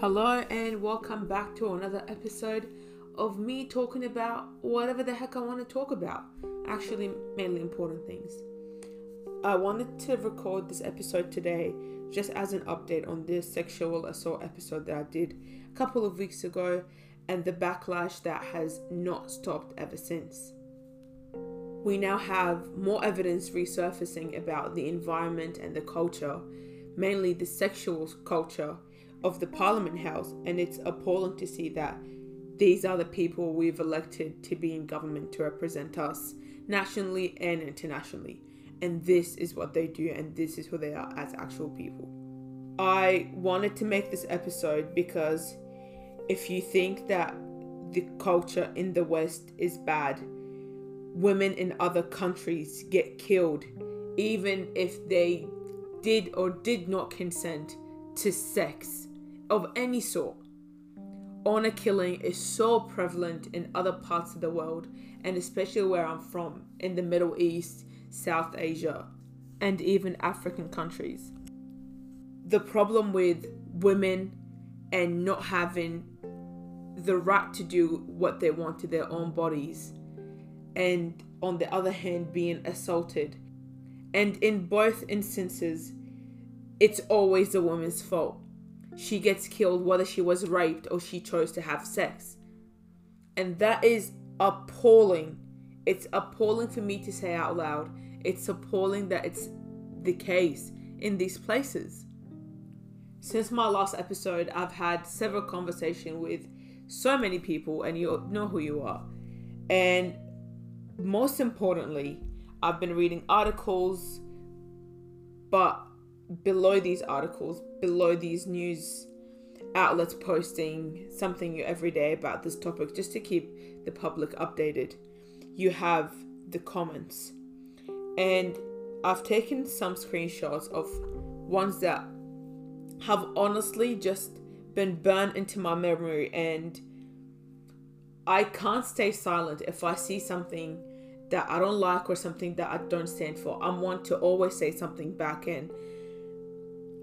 Hello, and welcome back to another episode of me talking about whatever the heck I want to talk about. Actually, mainly important things. I wanted to record this episode today just as an update on this sexual assault episode that I did a couple of weeks ago and the backlash that has not stopped ever since. We now have more evidence resurfacing about the environment and the culture, mainly the sexual culture of the Parliament House, and it's appalling to see that these are the people we've elected to be in government to represent us nationally and internationally. And this is what they do, and this is who they are as actual people. I wanted to make this episode because if you think that the culture in the West is bad, women in other countries get killed even if they did or did not consent to sex of any sort. Honor killing is so prevalent in other parts of the world, and especially where I'm from, in the Middle East, South Asia, and even African countries. The problem with women and not having the right to do what they want to their own bodies, and on the other hand, being assaulted. And in both instances, it's always the woman's fault she gets killed whether she was raped or she chose to have sex. And that is appalling. It's appalling for me to say out loud. It's appalling that it's the case in these places. Since my last episode, I've had several conversations with so many people, and you know who you are. And most importantly, I've been reading articles, but below these articles, below these news outlets posting something every day about this topic just to keep the public updated, you have the comments. And I've taken some screenshots of ones that have honestly just been burned into my memory and I can't stay silent if I see something that I don't like or something that I don't stand for. I want to always say something back in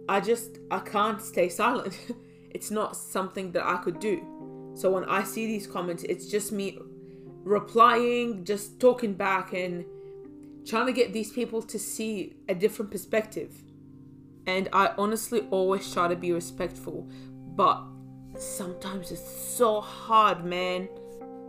I just I can't stay silent. it's not something that I could do. So when I see these comments, it's just me replying, just talking back and trying to get these people to see a different perspective. And I honestly always try to be respectful, but sometimes it's so hard, man.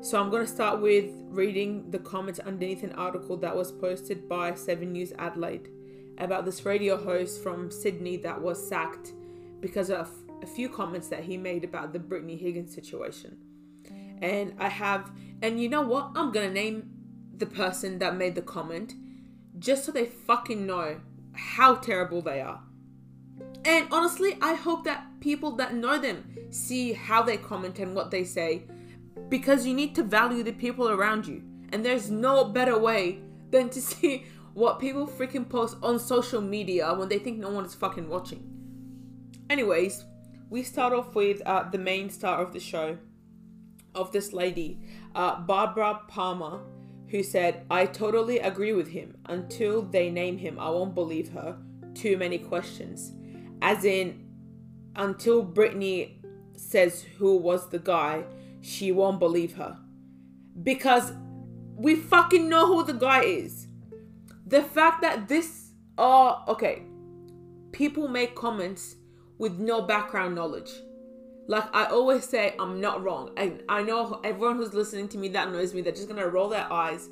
So I'm going to start with reading the comments underneath an article that was posted by 7 News Adelaide about this radio host from Sydney that was sacked because of a few comments that he made about the Brittany Higgins situation. And I have, and you know what? I'm gonna name the person that made the comment just so they fucking know how terrible they are. And honestly, I hope that people that know them see how they comment and what they say because you need to value the people around you. And there's no better way than to see what people freaking post on social media when they think no one is fucking watching. Anyways, we start off with uh, the main star of the show, of this lady, uh, Barbara Palmer, who said, I totally agree with him. Until they name him, I won't believe her. Too many questions. As in, until Brittany says who was the guy, she won't believe her. Because we fucking know who the guy is the fact that this are okay people make comments with no background knowledge. Like i always say i'm not wrong. And I, I know everyone who's listening to me that knows me they're just gonna roll their eyes.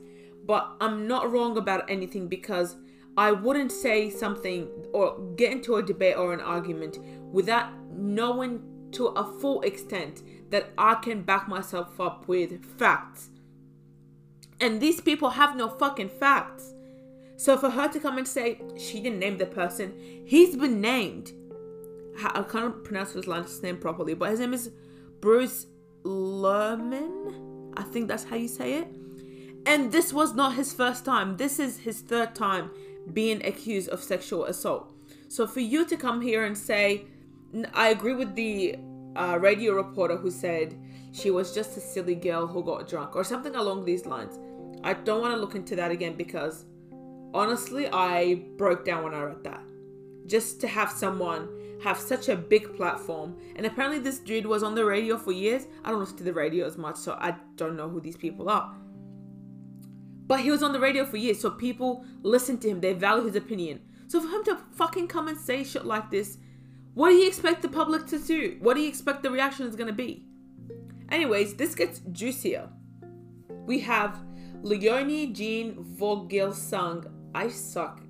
But i'm not wrong about anything because i wouldn't say something or get into a debate or an argument without knowing to a full extent that i can back myself up with facts. And these people have no fucking facts so for her to come and say she didn't name the person, he's been named. I can't pronounce his last name properly, but his name is Bruce Lehrmann. I think that's how you say it. And this was not his first time. This is his third time being accused of sexual assault. So for you to come here and say, I agree with the uh, radio reporter who said she was just a silly girl who got drunk or something along these lines. I don't want to look into that again because honestly, I broke down when I read that. Just to have someone have such a big platform. And apparently, this dude was on the radio for years. I don't listen to the radio as much, so I don't know who these people are. But he was on the radio for years, so people listen to him, they value his opinion. So for him to fucking come and say shit like this, what do you expect the public to do? What do you expect the reaction is gonna be? Anyways, this gets juicier. We have Leonie Jean Vogelsang. I suck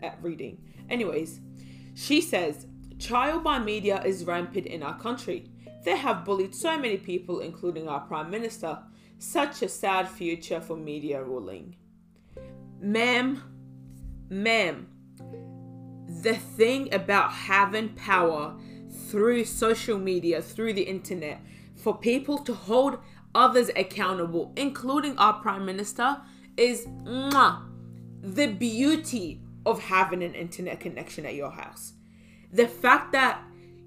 at reading. Anyways, she says, by media is rampant in our country. They have bullied so many people, including our Prime Minister. Such a sad future for media ruling. Ma'am, ma'am, the thing about having power through social media, through the internet, for people to hold others accountable, including our Prime Minister, is mwah, the beauty of having an internet connection at your house the fact that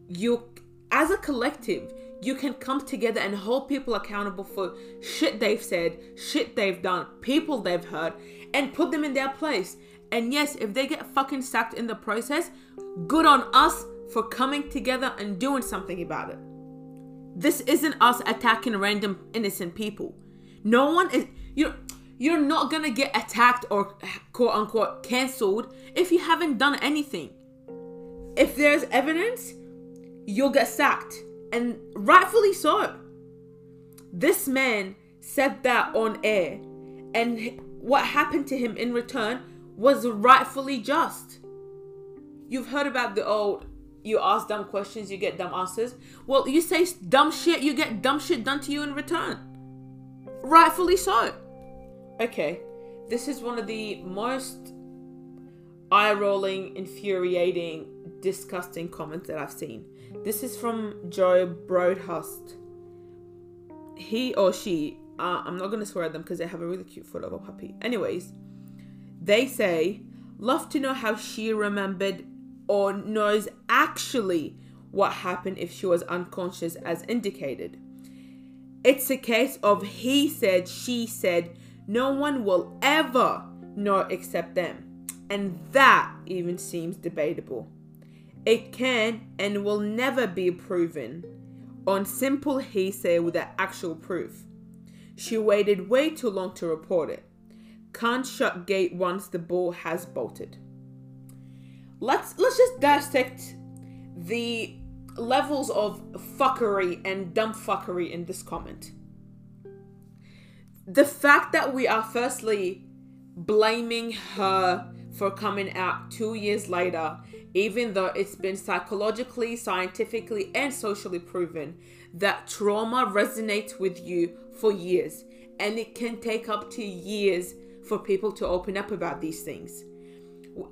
you as a collective you can come together and hold people accountable for shit they've said, shit they've done, people they've hurt, and put them in their place. And yes, if they get fucking sacked in the process, good on us for coming together and doing something about it. This isn't us attacking random innocent people. No one is you you're not gonna get attacked or quote unquote cancelled if you haven't done anything if there's evidence, you'll get sacked. And rightfully so. This man said that on air, and what happened to him in return was rightfully just. You've heard about the old you ask dumb questions, you get dumb answers. Well, you say dumb shit, you get dumb shit done to you in return. Rightfully so. Okay, this is one of the most eye rolling, infuriating, disgusting comments that I've seen. This is from Joe Broadhurst. He or she, uh, I'm not going to swear at them because they have a really cute photo of a puppy. Anyways, they say, Love to know how she remembered or knows actually what happened if she was unconscious as indicated. It's a case of he said, she said, no one will ever know except them and that even seems debatable. It can and will never be proven on simple hearsay without actual proof. She waited way too long to report it. Can't shut gate once the ball has bolted. Let's let's just dissect the levels of fuckery and dumb fuckery in this comment. The fact that we are firstly blaming her for coming out two years later, even though it's been psychologically, scientifically, and socially proven that trauma resonates with you for years. And it can take up to years for people to open up about these things.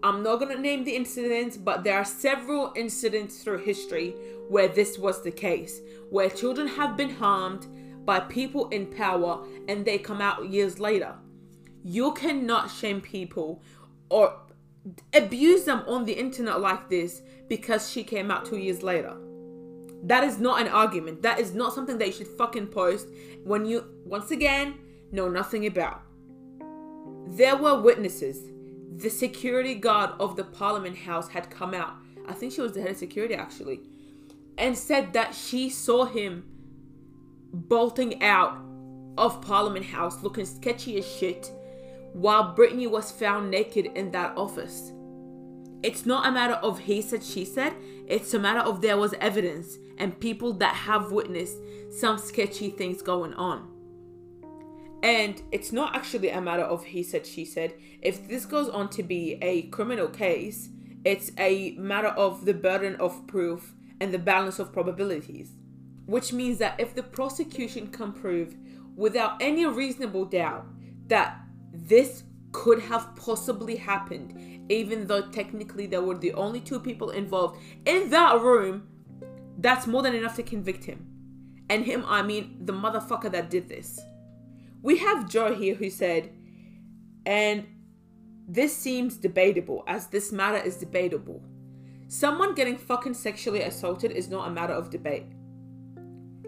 I'm not going to name the incidents, but there are several incidents through history where this was the case, where children have been harmed by people in power and they come out years later. You cannot shame people or abuse them on the internet like this because she came out two years later. That is not an argument. That is not something that you should fucking post when you, once again, know nothing about. There were witnesses. The security guard of the Parliament House had come out. I think she was the head of security actually. And said that she saw him bolting out of Parliament House looking sketchy as shit while Brittany was found naked in that office. It's not a matter of he said, she said, it's a matter of there was evidence and people that have witnessed some sketchy things going on. And it's not actually a matter of he said, she said. If this goes on to be a criminal case, it's a matter of the burden of proof and the balance of probabilities. Which means that if the prosecution can prove without any reasonable doubt that this could have possibly happened, even though technically there were the only two people involved in that room. That's more than enough to convict him. And him, I mean the motherfucker that did this. We have Joe here who said, and this seems debatable, as this matter is debatable. Someone getting fucking sexually assaulted is not a matter of debate.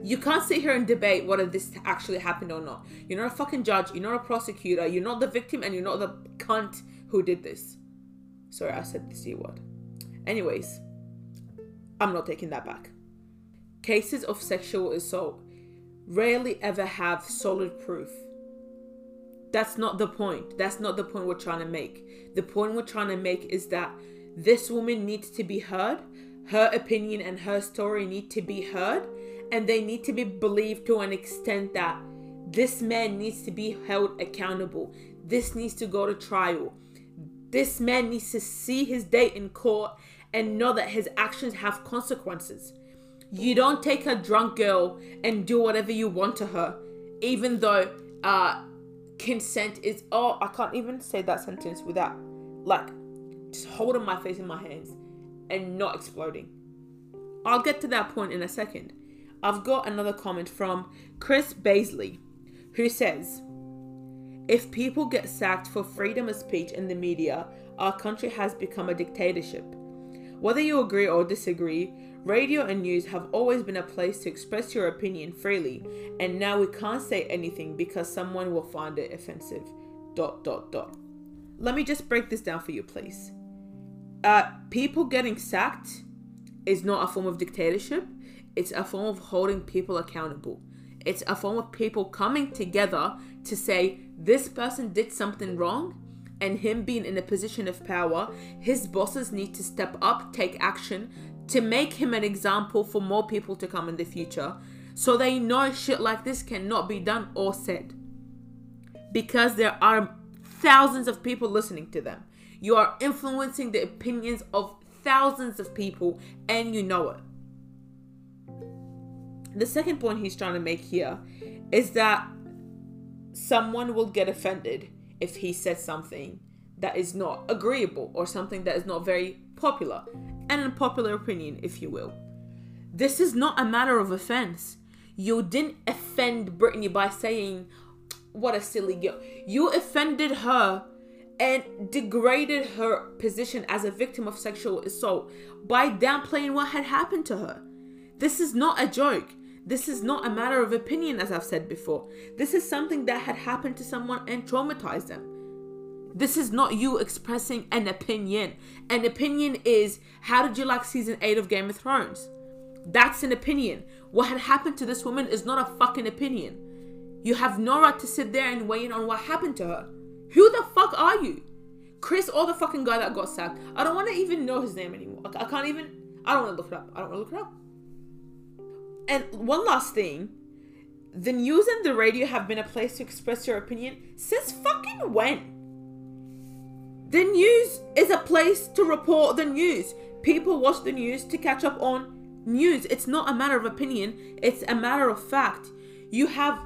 You can't sit here and debate whether this actually happened or not. You're not a fucking judge. You're not a prosecutor. You're not the victim, and you're not the cunt who did this. Sorry, I said the C word. Anyways, I'm not taking that back. Cases of sexual assault rarely ever have solid proof. That's not the point. That's not the point we're trying to make. The point we're trying to make is that this woman needs to be heard. Her opinion and her story need to be heard. And they need to be believed to an extent that this man needs to be held accountable. This needs to go to trial. This man needs to see his day in court and know that his actions have consequences. You don't take a drunk girl and do whatever you want to her, even though uh, consent is. Oh, I can't even say that sentence without, like, just holding my face in my hands and not exploding. I'll get to that point in a second. I've got another comment from Chris Baisley, who says, If people get sacked for freedom of speech in the media, our country has become a dictatorship. Whether you agree or disagree, radio and news have always been a place to express your opinion freely, and now we can't say anything because someone will find it offensive. Dot dot dot. Let me just break this down for you, please. Uh, people getting sacked is not a form of dictatorship. It's a form of holding people accountable. It's a form of people coming together to say this person did something wrong and him being in a position of power, his bosses need to step up, take action to make him an example for more people to come in the future so they know shit like this cannot be done or said. Because there are thousands of people listening to them. You are influencing the opinions of thousands of people and you know it. The second point he's trying to make here is that someone will get offended if he says something that is not agreeable or something that is not very popular, an unpopular opinion, if you will. This is not a matter of offense. You didn't offend Brittany by saying, What a silly girl. You offended her and degraded her position as a victim of sexual assault by downplaying what had happened to her. This is not a joke. This is not a matter of opinion, as I've said before. This is something that had happened to someone and traumatized them. This is not you expressing an opinion. An opinion is how did you like season 8 of Game of Thrones? That's an opinion. What had happened to this woman is not a fucking opinion. You have no right to sit there and weigh in on what happened to her. Who the fuck are you? Chris or the fucking guy that got sacked? I don't want to even know his name anymore. I can't even. I don't want to look it up. I don't want to look it up. And one last thing the news and the radio have been a place to express your opinion since fucking when? The news is a place to report the news. People watch the news to catch up on news. It's not a matter of opinion, it's a matter of fact. You have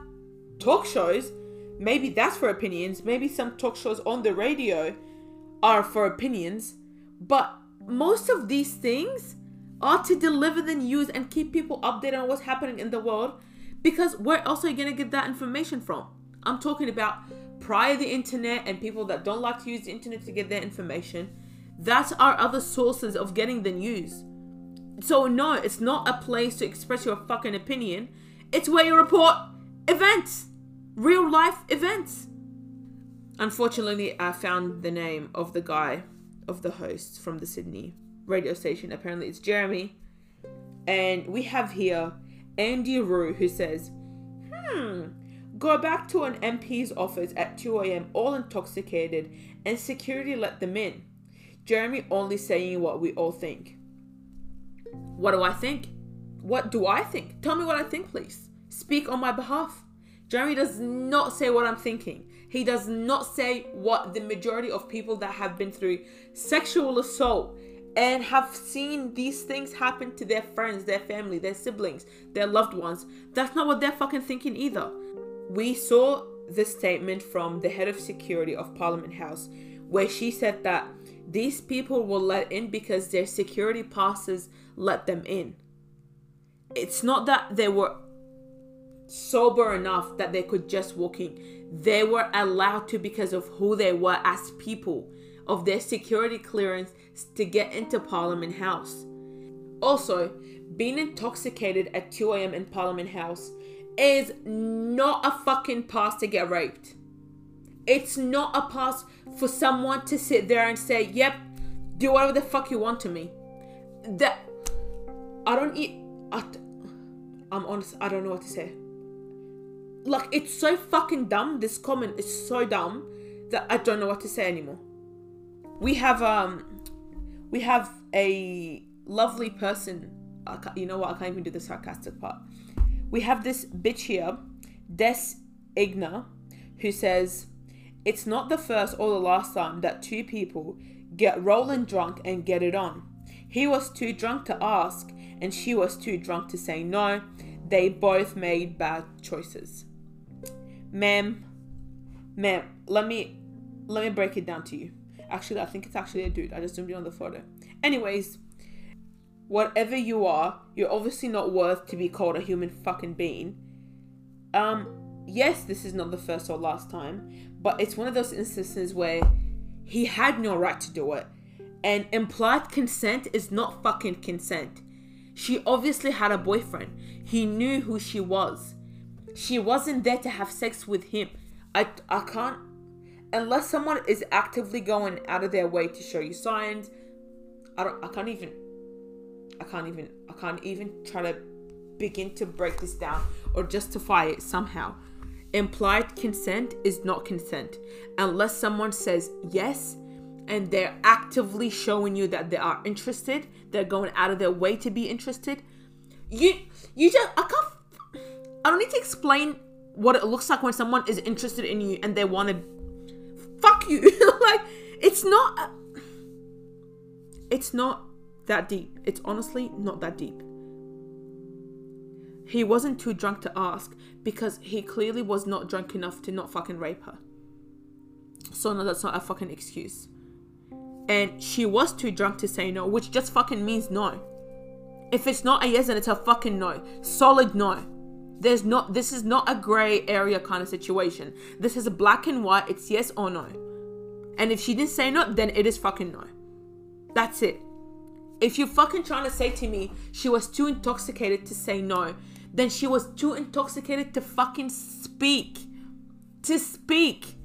talk shows, maybe that's for opinions, maybe some talk shows on the radio are for opinions, but most of these things are to deliver the news and keep people updated on what's happening in the world because where else are you going to get that information from? I'm talking about prior the internet and people that don't like to use the internet to get their information. That's our other sources of getting the news. So, no, it's not a place to express your fucking opinion. It's where you report events, real life events. Unfortunately, I found the name of the guy, of the host from the Sydney radio station. Apparently, it's Jeremy. And we have here Andy Rue who says, Hmm, go back to an MP's office at 2 a.m., all intoxicated, and security let them in. Jeremy only saying what we all think. What do I think? What do I think? Tell me what I think, please. Speak on my behalf. Jeremy does not say what I'm thinking. He does not say what the majority of people that have been through sexual assault and have seen these things happen to their friends, their family, their siblings, their loved ones, that's not what they're fucking thinking either. We saw this statement from the head of security of Parliament House where she said that these people were let in because their security passes let them in. It's not that they were sober enough that they could just walk in. They were allowed to because of who they were as people, of their security clearance to get into Parliament House. Also, being intoxicated at 2 a.m. in Parliament House is not a fucking pass to get raped. It's not a pass for someone to sit there and say, yep, do whatever the fuck you want to me. That I don't eat. I, I'm honest. I don't know what to say. Like it's so fucking dumb. This comment is so dumb that I don't know what to say anymore. We have um, we have a lovely person. You know what? I can't even do the sarcastic part. We have this bitch here, Des Igna, who says, "It's not the first or the last time that two people get rolling drunk and get it on. He was too drunk to ask, and she was too drunk to say no. They both made bad choices." Ma'am, ma'am, let me let me break it down to you. Actually, I think it's actually a dude. I just zoomed in on the photo. Anyways, whatever you are, you're obviously not worth to be called a human fucking being. Um, yes, this is not the first or last time, but it's one of those instances where he had no right to do it. And implied consent is not fucking consent. She obviously had a boyfriend. He knew who she was. She wasn't there to have sex with him. I I can't unless someone is actively going out of their way to show you signs. I don't I can't even I can't even I can't even try to begin to break this down or justify it somehow. Implied consent is not consent unless someone says yes and they're actively showing you that they are interested, they're going out of their way to be interested. You you just I can't I don't need to explain what it looks like when someone is interested in you and they want to fuck you. like it's not uh, it's not that deep. It's honestly not that deep. He wasn't too drunk to ask because he clearly was not drunk enough to not fucking rape her. So no, that's not a fucking excuse. And she was too drunk to say no, which just fucking means no. If it's not a yes, then it's a fucking no. Solid no. There's not this is not a gray area kind of situation. This is a black and white, it's yes or no. And if she didn't say no, then it is fucking no. That's it. If you're fucking trying to say to me she was too intoxicated to say no, then she was too intoxicated to fucking speak. To speak.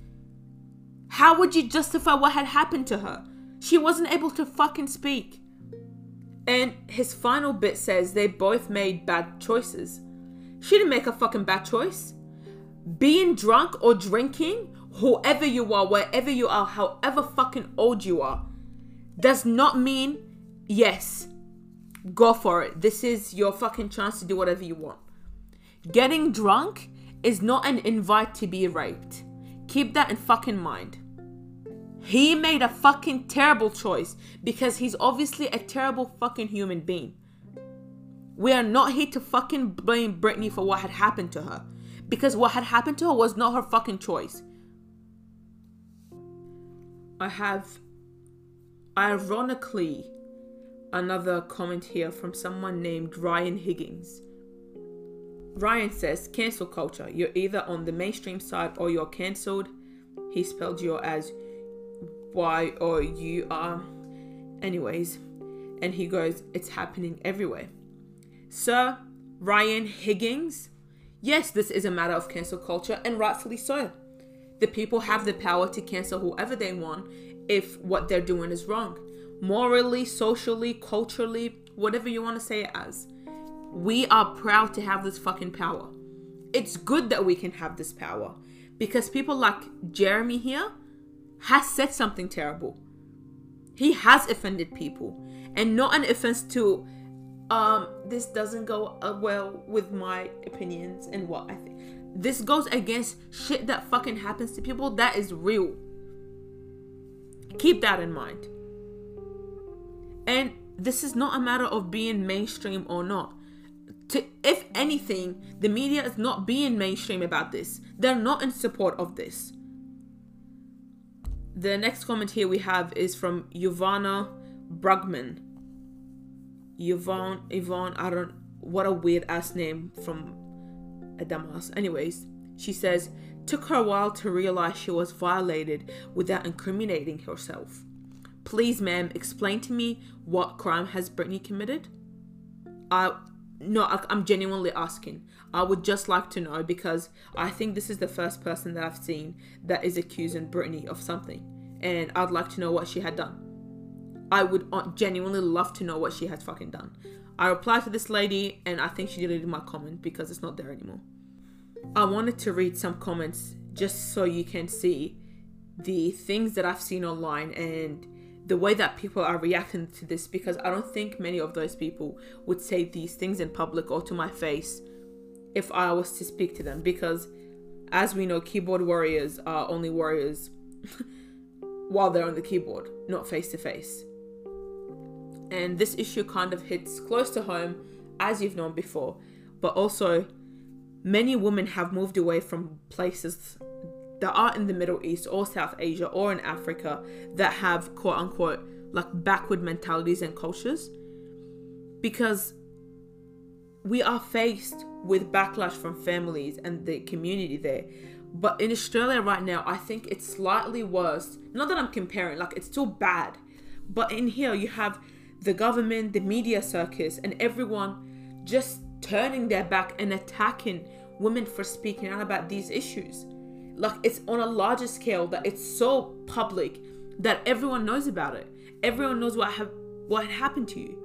How would you justify what had happened to her? She wasn't able to fucking speak. And his final bit says they both made bad choices. She didn't make a fucking bad choice. Being drunk or drinking, whoever you are, wherever you are, however fucking old you are, does not mean yes, go for it. This is your fucking chance to do whatever you want. Getting drunk is not an invite to be raped. Keep that in fucking mind. He made a fucking terrible choice because he's obviously a terrible fucking human being. We are not here to fucking blame Brittany for what had happened to her. Because what had happened to her was not her fucking choice. I have, ironically, another comment here from someone named Ryan Higgins. Ryan says, cancel culture. You're either on the mainstream side or you're cancelled. He spelled you as Y or U R. Anyways, and he goes, it's happening everywhere. Sir Ryan Higgins, yes, this is a matter of cancel culture, and rightfully so. The people have the power to cancel whoever they want if what they're doing is wrong. Morally, socially, culturally, whatever you want to say it as. We are proud to have this fucking power. It's good that we can have this power because people like Jeremy here has said something terrible. He has offended people, and not an offense to um this doesn't go uh, well with my opinions and what I think. This goes against shit that fucking happens to people that is real. Keep that in mind. And this is not a matter of being mainstream or not. To, if anything, the media is not being mainstream about this. They're not in support of this. The next comment here we have is from Yvonne Brugman. Yvonne, Yvonne, I don't, what a weird ass name from a dumbass. Anyways, she says, took her a while to realize she was violated without incriminating herself. Please, ma'am, explain to me what crime has Brittany committed? I, no, I, I'm genuinely asking. I would just like to know because I think this is the first person that I've seen that is accusing Brittany of something. And I'd like to know what she had done. I would uh, genuinely love to know what she has fucking done. I replied to this lady and I think she deleted my comment because it's not there anymore. I wanted to read some comments just so you can see the things that I've seen online and the way that people are reacting to this because I don't think many of those people would say these things in public or to my face if I was to speak to them because as we know keyboard warriors are only warriors while they're on the keyboard not face to face and this issue kind of hits close to home as you've known before but also many women have moved away from places that are in the Middle East or South Asia or in Africa that have quote unquote like backward mentalities and cultures because we are faced with backlash from families and the community there. But in Australia right now, I think it's slightly worse. Not that I'm comparing, like it's still bad. But in here, you have the government, the media circus, and everyone just turning their back and attacking women for speaking out about these issues. Like it's on a larger scale that it's so public that everyone knows about it. Everyone knows what have what happened to you.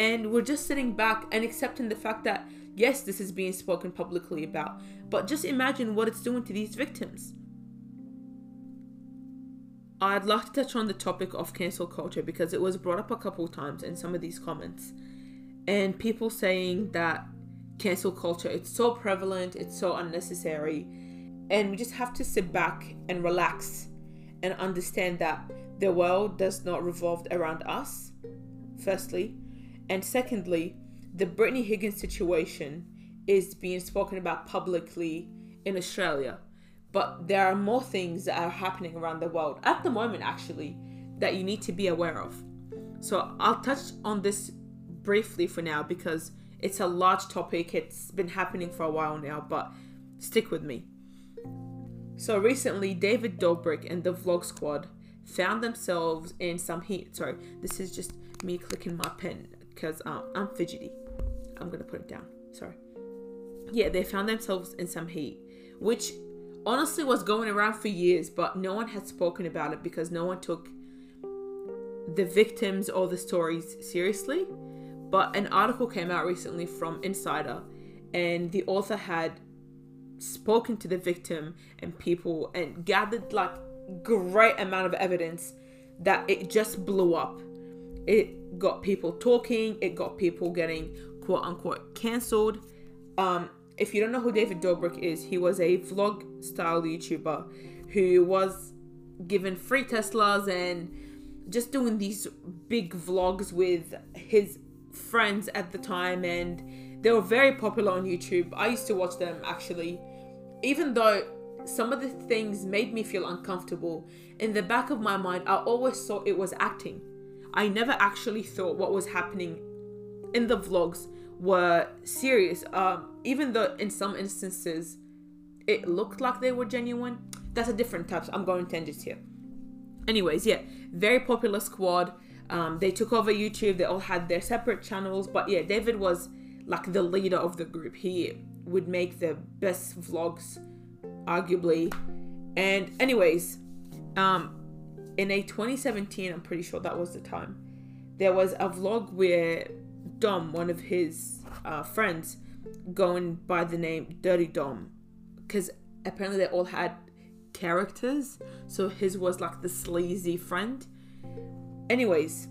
And we're just sitting back and accepting the fact that yes, this is being spoken publicly about, but just imagine what it's doing to these victims. I'd like to touch on the topic of cancel culture because it was brought up a couple times in some of these comments. And people saying that cancel culture it's so prevalent, it's so unnecessary, and we just have to sit back and relax and understand that the world does not revolve around us, firstly. And secondly, the Brittany Higgins situation is being spoken about publicly in Australia. But there are more things that are happening around the world at the moment, actually, that you need to be aware of. So I'll touch on this briefly for now because it's a large topic. It's been happening for a while now, but stick with me. So recently, David Dobrik and the Vlog Squad found themselves in some heat. Sorry, this is just me clicking my pen because um, I'm fidgety. I'm gonna put it down. Sorry. Yeah, they found themselves in some heat, which honestly was going around for years, but no one had spoken about it because no one took the victims or the stories seriously. But an article came out recently from Insider, and the author had spoken to the victim and people and gathered like great amount of evidence that it just blew up. It got people talking, it got people getting quote unquote cancelled. Um, if you don't know who David Dobrik is, he was a vlog style YouTuber who was given free Teslas and just doing these big vlogs with his friends at the time and they were very popular on YouTube. I used to watch them actually even though some of the things made me feel uncomfortable, in the back of my mind, I always thought it was acting. I never actually thought what was happening in the vlogs were serious. Um, even though in some instances it looked like they were genuine. That's a different type. I'm going tangents here. Anyways, yeah, very popular squad. Um, they took over YouTube. They all had their separate channels, but yeah, David was like the leader of the group. He would make the best vlogs, arguably. And anyways, um, in a 2017, I'm pretty sure that was the time, there was a vlog where Dom, one of his uh, friends, going by the name Dirty Dom, because apparently they all had characters. So his was like the sleazy friend. Anyways,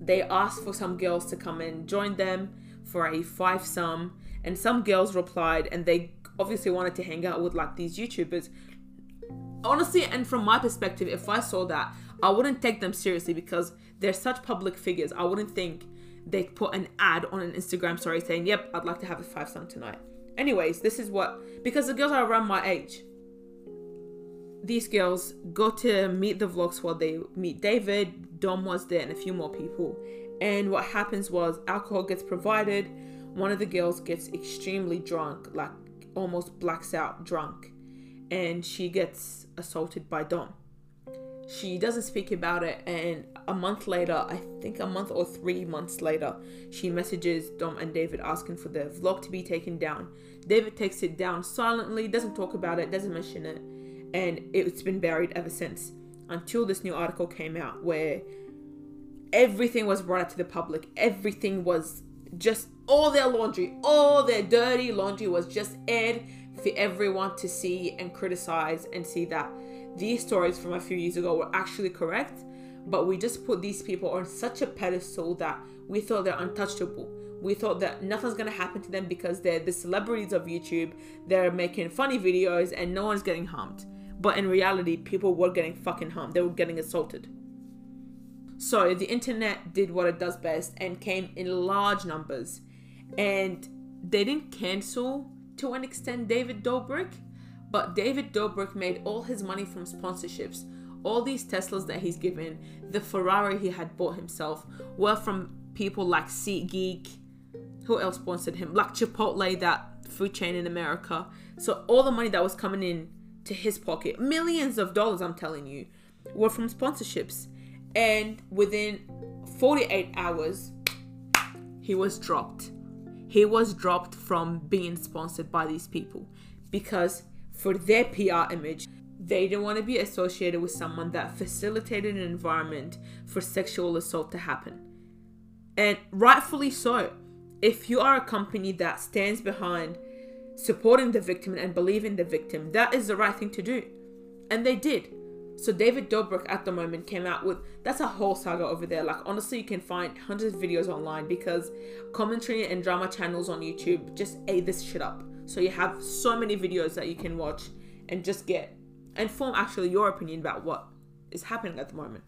they asked for some girls to come and join them for a five sum and some girls replied and they obviously wanted to hang out with like these YouTubers. Honestly, and from my perspective, if I saw that, I wouldn't take them seriously because they're such public figures. I wouldn't think they'd put an ad on an Instagram story saying, Yep, I'd like to have a five sum tonight. Anyways, this is what because the girls are around my age. These girls go to meet the vlogs squad. They meet David, Dom was there, and a few more people. And what happens was alcohol gets provided one of the girls gets extremely drunk, like almost blacks out drunk, and she gets assaulted by Dom. She doesn't speak about it, and a month later, I think a month or three months later, she messages Dom and David asking for the vlog to be taken down. David takes it down silently, doesn't talk about it, doesn't mention it, and it's been buried ever since until this new article came out where everything was brought out to the public. Everything was just all their laundry, all their dirty laundry was just aired for everyone to see and criticize and see that these stories from a few years ago were actually correct. But we just put these people on such a pedestal that we thought they're untouchable. We thought that nothing's gonna happen to them because they're the celebrities of YouTube. They're making funny videos and no one's getting harmed. But in reality, people were getting fucking harmed. They were getting assaulted. So the internet did what it does best and came in large numbers. And they didn't cancel to an extent David Dobrik, but David Dobrik made all his money from sponsorships. All these Teslas that he's given, the Ferrari he had bought himself, were from people like SeatGeek. Who else sponsored him? Like Chipotle, that food chain in America. So all the money that was coming in to his pocket, millions of dollars, I'm telling you, were from sponsorships and within 48 hours he was dropped he was dropped from being sponsored by these people because for their PR image. They didn't want to be associated with someone that facilitated an environment for sexual assault to happen. And rightfully so. If you are a company that stands behind supporting the victim and believing the victim that is the right thing to do. And they did. So David Dobrik at the moment came out with that's a whole saga over there. Like honestly, you can find hundreds of videos online because commentary and drama channels on YouTube just ate this shit up. So you have so many videos that you can watch and just get and form actually your opinion about what is happening at the moment.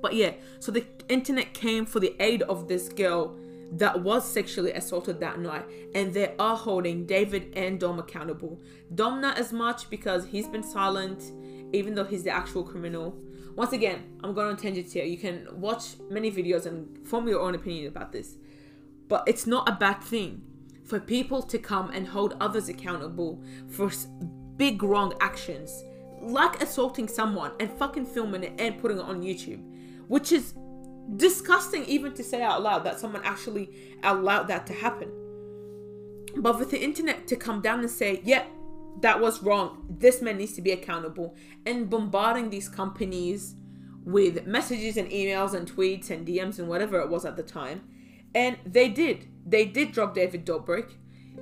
But yeah, so the internet came for the aid of this girl that was sexually assaulted that night, and they are holding David and Dom accountable. Dom not as much because he's been silent even though he's the actual criminal. Once again, I'm going on tangents here. You can watch many videos and form your own opinion about this. But it's not a bad thing for people to come and hold others accountable for big wrong actions, like assaulting someone and fucking filming it and putting it on YouTube, which is disgusting even to say out loud that someone actually allowed that to happen. But for the internet to come down and say, yeah, that was wrong. This man needs to be accountable. And bombarding these companies with messages and emails and tweets and DMs and whatever it was at the time. And they did. They did drop David Dobrik.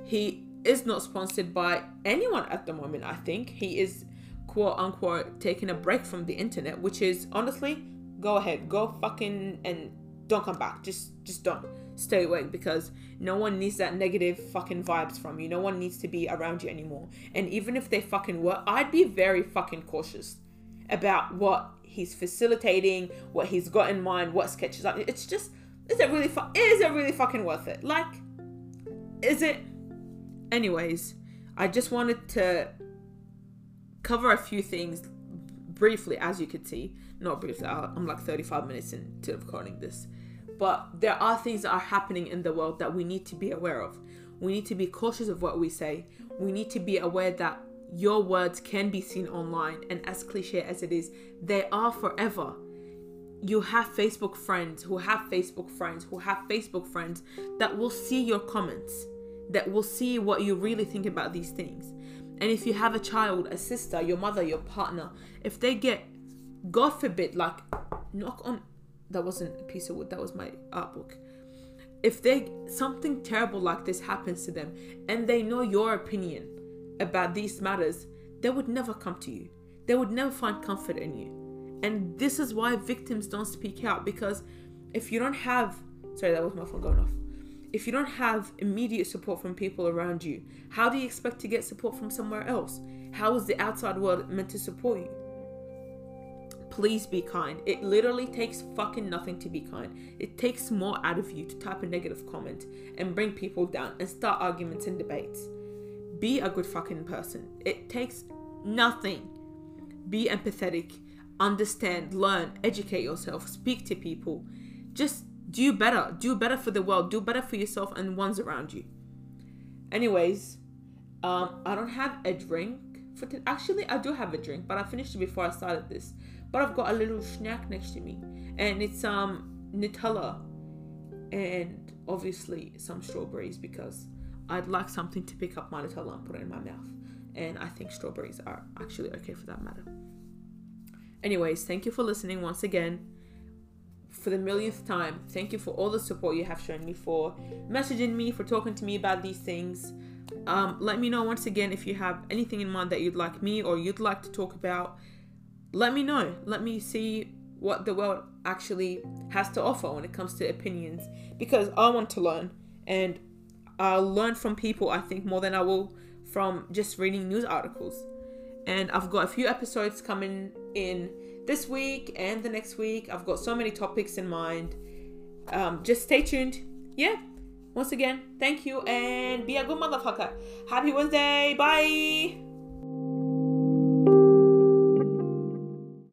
He is not sponsored by anyone at the moment, I think. He is quote unquote taking a break from the internet, which is honestly, go ahead, go fucking and don't come back. Just just don't stay away because no one needs that negative fucking vibes from you. No one needs to be around you anymore. And even if they fucking were, I'd be very fucking cautious about what he's facilitating, what he's got in mind, what sketches up. It's just, is it really, fu- is it really fucking worth it? Like, is it? Anyways, I just wanted to cover a few things briefly, as you could see. Not briefly, uh, I'm like 35 minutes into recording this but there are things that are happening in the world that we need to be aware of. We need to be cautious of what we say. We need to be aware that your words can be seen online, and as cliche as it is, they are forever. You have Facebook friends who have Facebook friends who have Facebook friends that will see your comments, that will see what you really think about these things. And if you have a child, a sister, your mother, your partner, if they get, God forbid, like knock on that wasn't a piece of wood that was my art book. If they something terrible like this happens to them and they know your opinion about these matters they would never come to you. They would never find comfort in you and this is why victims don't speak out because if you don't have sorry that was my phone going off if you don't have immediate support from people around you how do you expect to get support from somewhere else how is the outside world meant to support you please be kind. It literally takes fucking nothing to be kind. It takes more out of you to type a negative comment and bring people down and start arguments and debates. Be a good fucking person. It takes nothing. Be empathetic, understand, learn, educate yourself, speak to people. Just do better. Do better for the world. Do better for yourself and ones around you. Anyways, um, I don't have a drink for t- actually I do have a drink, but I finished it before I started this. But I've got a little snack next to me, and it's um Nutella, and obviously some strawberries because I'd like something to pick up my Nutella and put it in my mouth. And I think strawberries are actually okay for that matter. Anyways, thank you for listening once again. for the millionth time, thank you for all the support you have shown me, for messaging me, for talking to me about these things. Um, let me know once again if you have anything in mind that you'd like me or you'd like to talk about. Let me know. Let me see what the world actually has to offer when it comes to opinions because I want to learn and I'll learn from people I think more than I will from just reading news articles. And I've got a few episodes coming in this week and the next week. I've got so many topics in mind. Um, just stay tuned. Yeah. Once again, thank you and be a good motherfucker. Happy Wednesday. Bye.